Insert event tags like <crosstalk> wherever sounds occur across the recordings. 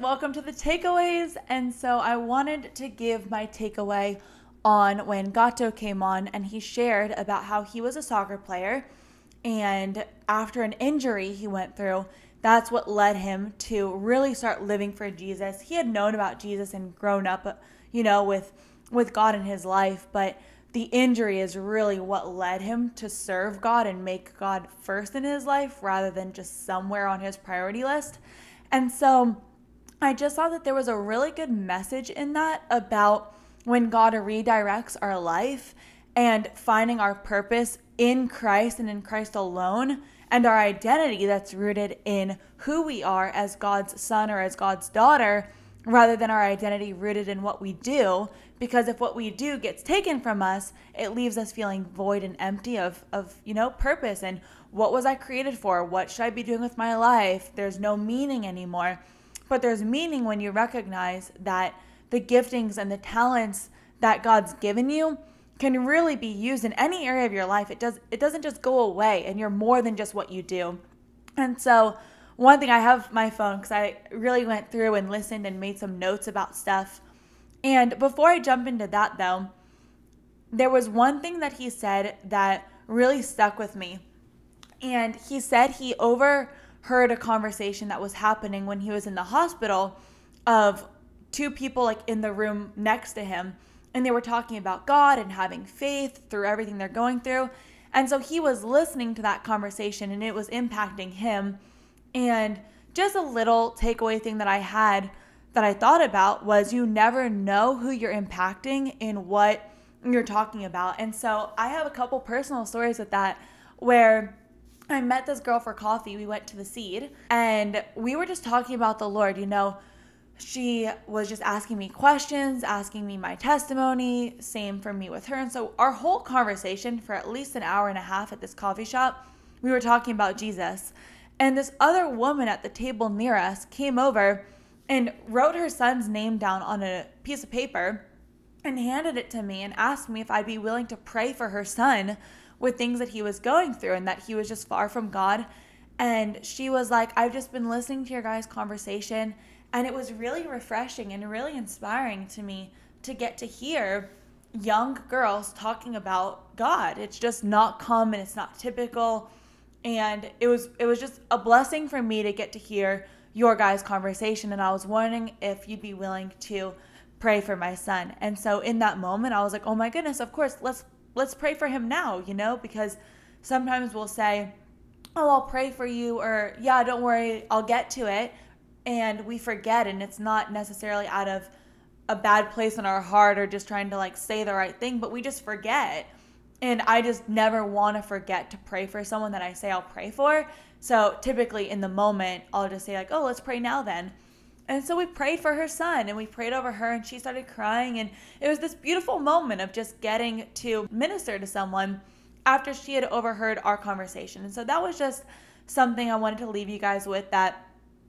welcome to the takeaways. And so I wanted to give my takeaway on when Gato came on and he shared about how he was a soccer player and after an injury he went through, that's what led him to really start living for Jesus. He had known about Jesus and grown up, you know, with with God in his life, but the injury is really what led him to serve God and make God first in his life rather than just somewhere on his priority list. And so I just saw that there was a really good message in that about when God redirects our life and finding our purpose in Christ and in Christ alone, and our identity that's rooted in who we are as God's son or as God's daughter, rather than our identity rooted in what we do. Because if what we do gets taken from us, it leaves us feeling void and empty of, of you know, purpose and what was I created for? What should I be doing with my life? There's no meaning anymore. But there's meaning when you recognize that the giftings and the talents that God's given you can really be used in any area of your life. It does it doesn't just go away and you're more than just what you do. And so one thing I have my phone cuz I really went through and listened and made some notes about stuff. And before I jump into that though, there was one thing that he said that really stuck with me. And he said he overheard a conversation that was happening when he was in the hospital of two people like in the room next to him and they were talking about God and having faith through everything they're going through. And so he was listening to that conversation and it was impacting him. And just a little takeaway thing that I had that I thought about was you never know who you're impacting in what you're talking about. And so I have a couple personal stories with that where I met this girl for coffee. We went to the seed and we were just talking about the Lord, you know she was just asking me questions, asking me my testimony, same for me with her. And so our whole conversation for at least an hour and a half at this coffee shop, we were talking about Jesus. And this other woman at the table near us came over and wrote her son's name down on a piece of paper and handed it to me and asked me if I'd be willing to pray for her son with things that he was going through and that he was just far from God. And she was like, I've just been listening to your guys' conversation and it was really refreshing and really inspiring to me to get to hear young girls talking about God. It's just not common, it's not typical. And it was it was just a blessing for me to get to hear your guys' conversation and I was wondering if you'd be willing to pray for my son. And so in that moment I was like, "Oh my goodness, of course, let's let's pray for him now," you know, because sometimes we'll say, "Oh, I'll pray for you," or "Yeah, don't worry, I'll get to it." and we forget and it's not necessarily out of a bad place in our heart or just trying to like say the right thing but we just forget and i just never want to forget to pray for someone that i say i'll pray for so typically in the moment i'll just say like oh let's pray now then and so we prayed for her son and we prayed over her and she started crying and it was this beautiful moment of just getting to minister to someone after she had overheard our conversation and so that was just something i wanted to leave you guys with that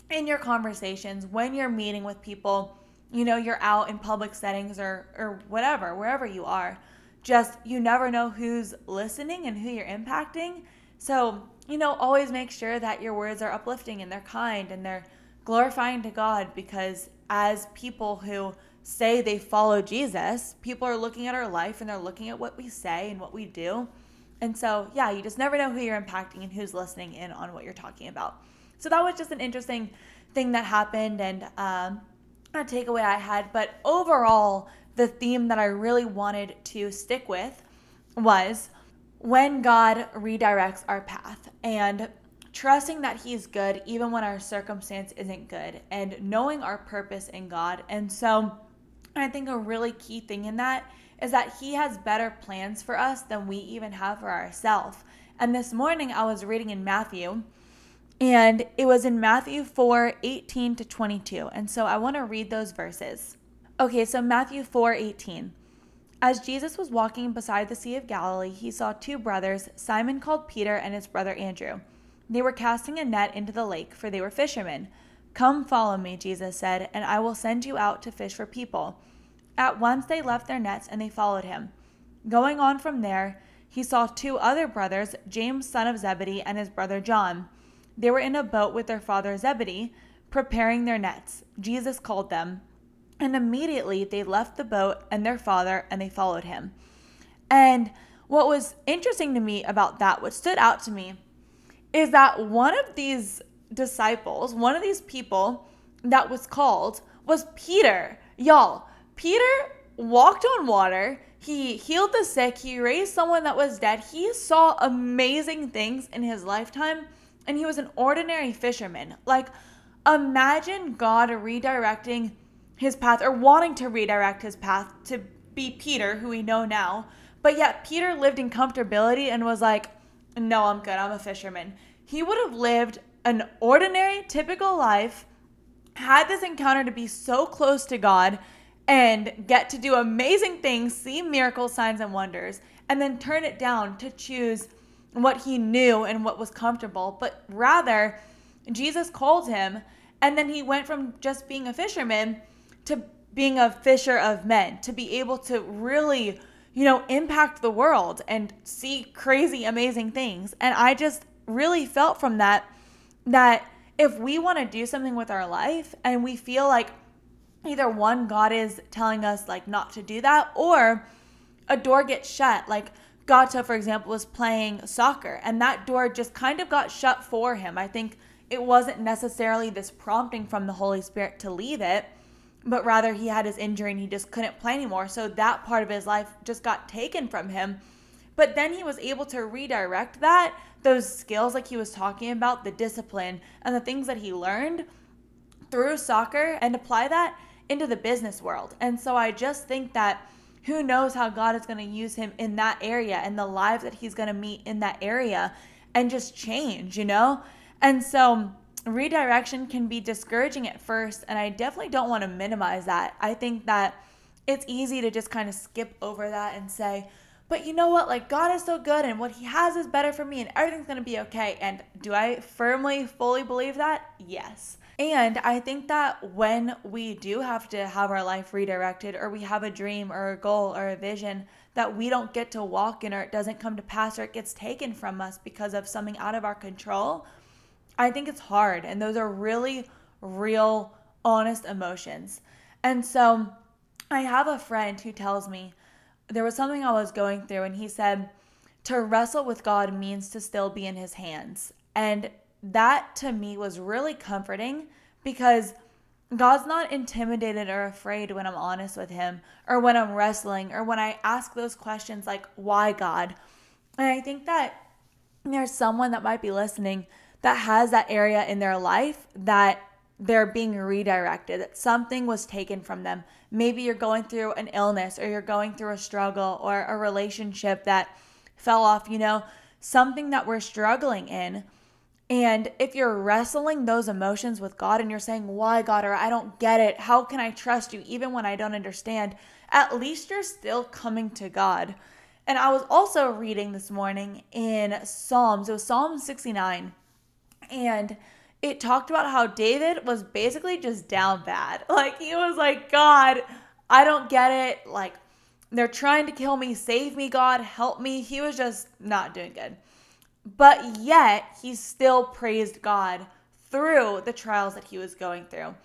in your conversations, when you're meeting with people, you know, you're out in public settings or, or whatever, wherever you are, just you never know who's listening and who you're impacting. So, you know, always make sure that your words are uplifting and they're kind and they're glorifying to God because as people who say they follow Jesus, people are looking at our life and they're looking at what we say and what we do. And so, yeah, you just never know who you're impacting and who's listening in on what you're talking about. So that was just an interesting thing that happened and um, a takeaway I had. But overall, the theme that I really wanted to stick with was when God redirects our path and trusting that He's good even when our circumstance isn't good and knowing our purpose in God. And so I think a really key thing in that is that He has better plans for us than we even have for ourselves. And this morning I was reading in Matthew and it was in Matthew 4 18 to 22. And so I want to read those verses. Okay, so Matthew 4 18. As Jesus was walking beside the Sea of Galilee, he saw two brothers, Simon called Peter and his brother Andrew. They were casting a net into the lake, for they were fishermen. Come follow me, Jesus said, and I will send you out to fish for people. At once they left their nets and they followed him. Going on from there, he saw two other brothers, James son of Zebedee and his brother John. They were in a boat with their father Zebedee, preparing their nets, Jesus called them, and immediately they left the boat and their father and they followed him. And what was interesting to me about that, what stood out to me, is that one of these disciples, one of these people that was called, was Peter. Y'all, Peter walked on water. He healed the sick. He raised someone that was dead. He saw amazing things in his lifetime, and he was an ordinary fisherman. Like, imagine God redirecting his path or wanting to redirect his path to be Peter, who we know now. But yet, Peter lived in comfortability and was like, No, I'm good. I'm a fisherman. He would have lived an ordinary, typical life, had this encounter to be so close to God and get to do amazing things, see miracles, signs, and wonders, and then turn it down to choose what he knew and what was comfortable. But rather, Jesus called him, and then he went from just being a fisherman to being a fisher of men, to be able to really, you know, impact the world and see crazy, amazing things. And I just really felt from that that if we want to do something with our life and we feel like either one, God is telling us like not to do that, or a door gets shut. Like Gato, for example, was playing soccer and that door just kind of got shut for him. I think it wasn't necessarily this prompting from the Holy Spirit to leave it, but rather he had his injury and he just couldn't play anymore. So that part of his life just got taken from him. But then he was able to redirect that, those skills like he was talking about, the discipline and the things that he learned through soccer and apply that into the business world. And so I just think that who knows how God is going to use him in that area and the lives that he's going to meet in that area and just change, you know? And so redirection can be discouraging at first. And I definitely don't want to minimize that. I think that it's easy to just kind of skip over that and say, but you know what? Like, God is so good, and what He has is better for me, and everything's gonna be okay. And do I firmly, fully believe that? Yes. And I think that when we do have to have our life redirected, or we have a dream or a goal or a vision that we don't get to walk in, or it doesn't come to pass, or it gets taken from us because of something out of our control, I think it's hard. And those are really real, honest emotions. And so I have a friend who tells me there was something I was going through, and he said, to wrestle with God means to still be in his hands. And that to me was really comforting because God's not intimidated or afraid when I'm honest with Him or when I'm wrestling or when I ask those questions like, why God? And I think that there's someone that might be listening that has that area in their life that they're being redirected, that something was taken from them. Maybe you're going through an illness or you're going through a struggle or a relationship that fell off, you know, something that we're struggling in and if you're wrestling those emotions with God and you're saying, Why, God, or I don't get it, how can I trust you even when I don't understand? At least you're still coming to God. And I was also reading this morning in Psalms, it was Psalm 69, and it talked about how David was basically just down bad. <laughs> Like, he was like, God, I don't get it. Like, they're trying to kill me. Save me, God. Help me. He was just not doing good. But yet, he still praised God through the trials that he was going through.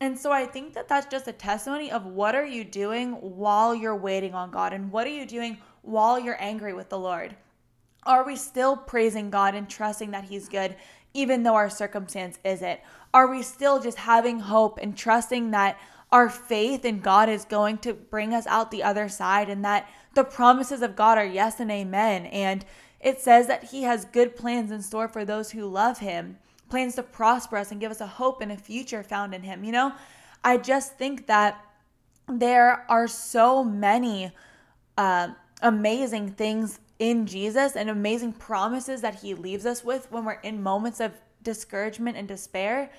And so I think that that's just a testimony of what are you doing while you're waiting on God and what are you doing while you're angry with the Lord? Are we still praising God and trusting that he's good even though our circumstance isn't? Are we still just having hope and trusting that our faith in God is going to bring us out the other side and that the promises of God are yes and amen and it says that He has good plans in store for those who love Him, plans to prosper us and give us a hope and a future found in Him. You know, I just think that there are so many uh, amazing things in Jesus and amazing promises that He leaves us with when we're in moments of discouragement and despair.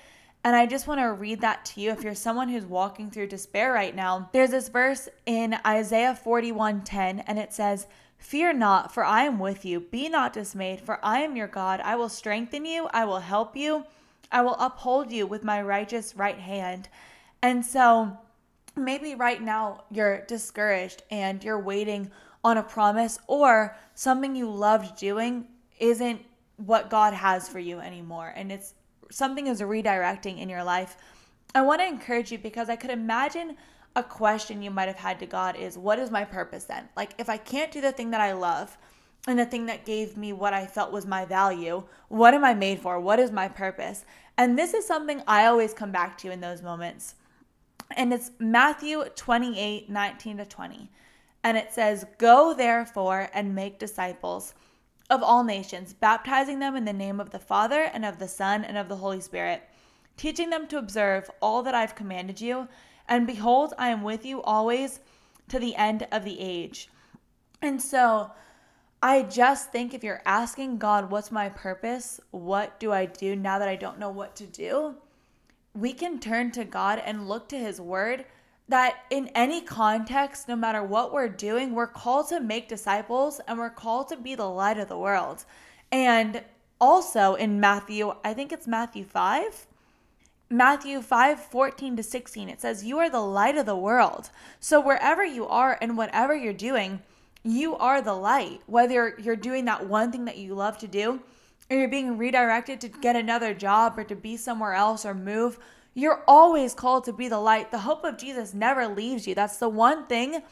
And I just want to read that to you if you're someone who's walking through despair right now. There's this verse in Isaiah 41:10 and it says, Fear not, for I am with you. Be not dismayed, for I am your God. I will strengthen you, I will help you, I will uphold you with my righteous right hand. And so maybe right now you're discouraged and you're waiting on a promise, or something you loved doing isn't what God has for you anymore. And it's something is redirecting in your life, I want to encourage you because I could imagine a question you might have had to God is, What is my purpose then? Like, if I can't do the thing that I love and the thing that gave me what I felt was my value, what am I made for? What is my purpose? And this is something I always come back to in those moments. And it's Matthew 28 19 to 20. And it says, Go therefore and make disciples of all nations, baptizing them in the name of the Father and of the Son and of the Holy Spirit, teaching them to observe all that I've commanded you. And behold, I am with you always to the end of the age. And so I just think if you're asking God, what's my purpose? What do I do now that I don't know what to do? We can turn to God and look to His Word that in any context, no matter what we're doing, we're called to make disciples and we're called to be the light of the world. And also in Matthew, I think it's Matthew 5. Matthew 5 14 to 16, it says, You are the light of the world. So wherever you are and whatever you're doing, you are the light. Whether you're doing that one thing that you love to do, or you're being redirected to get another job or to be somewhere else or move, you're always called to be the light. The hope of Jesus never leaves you. That's the one thing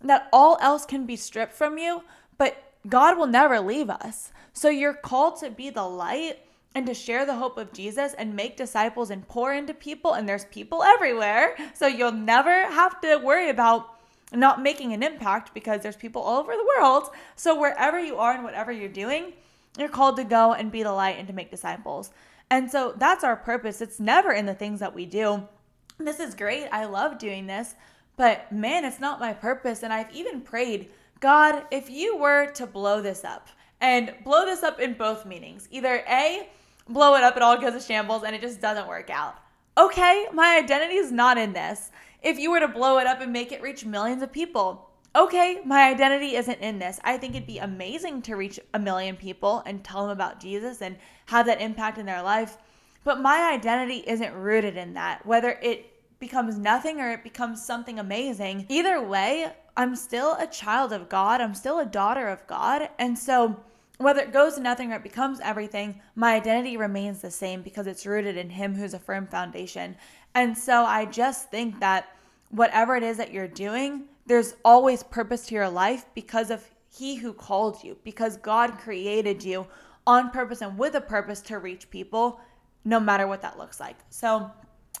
that all else can be stripped from you, but God will never leave us. So you're called to be the light and to share the hope of Jesus and make disciples and pour into people. And there's people everywhere. So you'll never have to worry about not making an impact because there's people all over the world. So wherever you are and whatever you're doing, you're called to go and be the light and to make disciples. And so that's our purpose. It's never in the things that we do. This is great. I love doing this. But man, it's not my purpose. And I've even prayed, God, if you were to blow this up, and blow this up in both meanings either A, blow it up, it all goes to shambles, and it just doesn't work out. Okay, my identity is not in this. If you were to blow it up and make it reach millions of people, okay, my identity isn't in this. I think it'd be amazing to reach a million people and tell them about Jesus and have that impact in their life. But my identity isn't rooted in that. Whether it becomes nothing or it becomes something amazing, either way, I'm still a child of God. I'm still a daughter of God. And so, whether it goes to nothing or it becomes everything, my identity remains the same because it's rooted in Him who's a firm foundation. And so, I just think that whatever it is that you're doing, there's always purpose to your life because of He who called you, because God created you on purpose and with a purpose to reach people, no matter what that looks like. So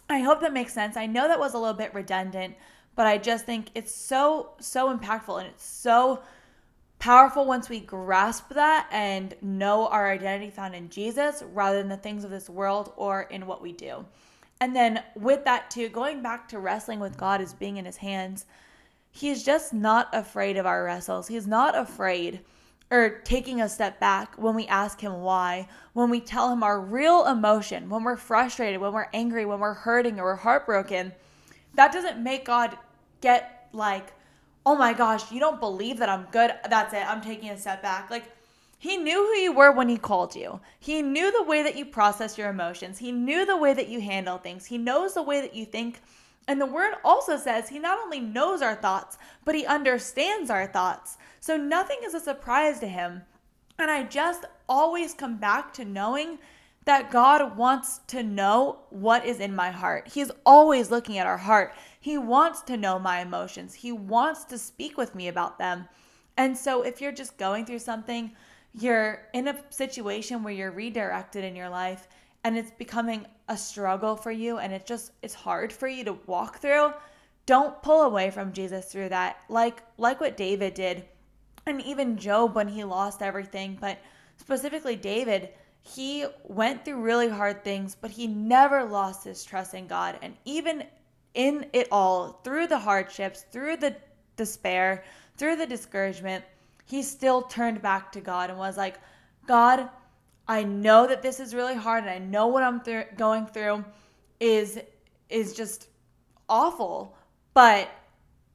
I hope that makes sense. I know that was a little bit redundant, but I just think it's so, so impactful and it's so powerful once we grasp that and know our identity found in Jesus rather than the things of this world or in what we do. And then with that, too, going back to wrestling with God as being in his hands He's just not afraid of our wrestles. He's not afraid or taking a step back when we ask him why, when we tell him our real emotion, when we're frustrated, when we're angry, when we're hurting or we're heartbroken. That doesn't make God get like, oh my gosh, you don't believe that I'm good. That's it. I'm taking a step back. Like, he knew who you were when he called you. He knew the way that you process your emotions. He knew the way that you handle things. He knows the way that you think and the word also says he not only knows our thoughts, but he understands our thoughts. So nothing is a surprise to him. And I just always come back to knowing that God wants to know what is in my heart. He's always looking at our heart. He wants to know my emotions, He wants to speak with me about them. And so if you're just going through something, you're in a situation where you're redirected in your life and it's becoming a struggle for you and it's just it's hard for you to walk through don't pull away from jesus through that. Like like what david did and even job when he lost everything but specifically david he went through really hard things but he never lost his trust in god. And even in it all through the hardships through the despair through the discouragement he still turned back to god and was like god I know that this is really hard and I know what I'm th- going through is is just awful, but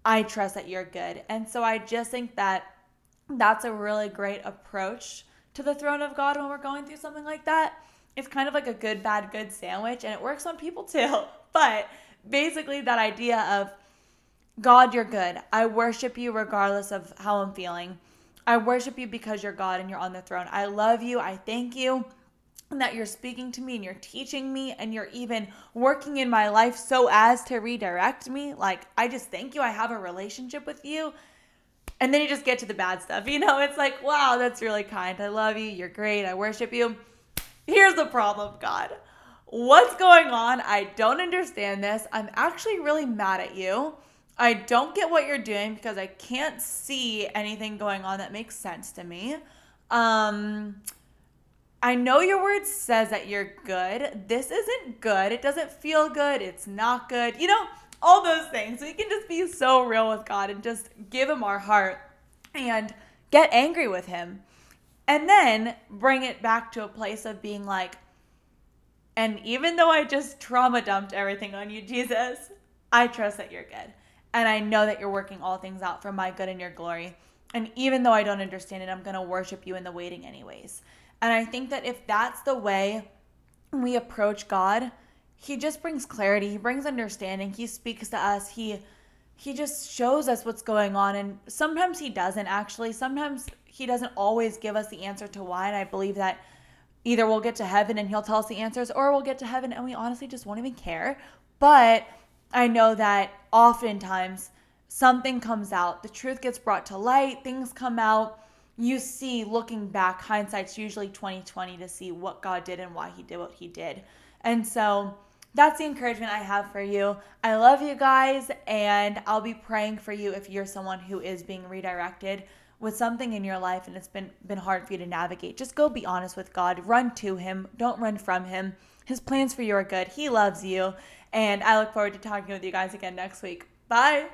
I trust that you're good. And so I just think that that's a really great approach to the throne of God when we're going through something like that. It's kind of like a good, bad, good sandwich, and it works on people too. <laughs> But basically, that idea of God, you're good. I worship you regardless of how I'm feeling. I worship you because you're God and you're on the throne. I love you. I thank you. and that you're speaking to me and you're teaching me and you're even working in my life so as to redirect me. Like, I just thank you. I have a relationship with you. And then you just get to the bad stuff. You know, it's like, wow, that's really kind. I love you. You're great. I worship you. Here's the problem, God. What's going on? I don't understand this. I'm actually really mad at you. I don't get what you're doing because I can't see anything going on that makes sense to me. Um, I know your word says that you're good. This isn't good. It doesn't feel good. It's not good. You know, all those things. We can just be so real with God and just give Him our heart and get angry with Him. And then bring it back to a place of being like, and even though I just trauma dumped everything on you, Jesus, I trust that you're good. And I know that you're working all things out for my good and your glory. And even though I don't understand it, I'm going to worship you in the waiting, anyways. And I think that if that's the way we approach God, he just brings clarity, he brings understanding, he speaks to us, he he just shows us what's going on and sometimes he doesn't actually. Sometimes he doesn't always give us the answer to why and I believe that either we'll get to heaven and he'll tell us the answers or we'll get to heaven and we honestly just won't even care. But I know that oftentimes something comes out, the truth gets brought to light, things come out you see looking back hindsight's usually 2020 to see what god did and why he did what he did. And so that's the encouragement i have for you. I love you guys and i'll be praying for you if you're someone who is being redirected with something in your life and it's been been hard for you to navigate. Just go be honest with god. Run to him. Don't run from him his plans for you are good. He loves you. And i look forward to talking with you guys again next week. Bye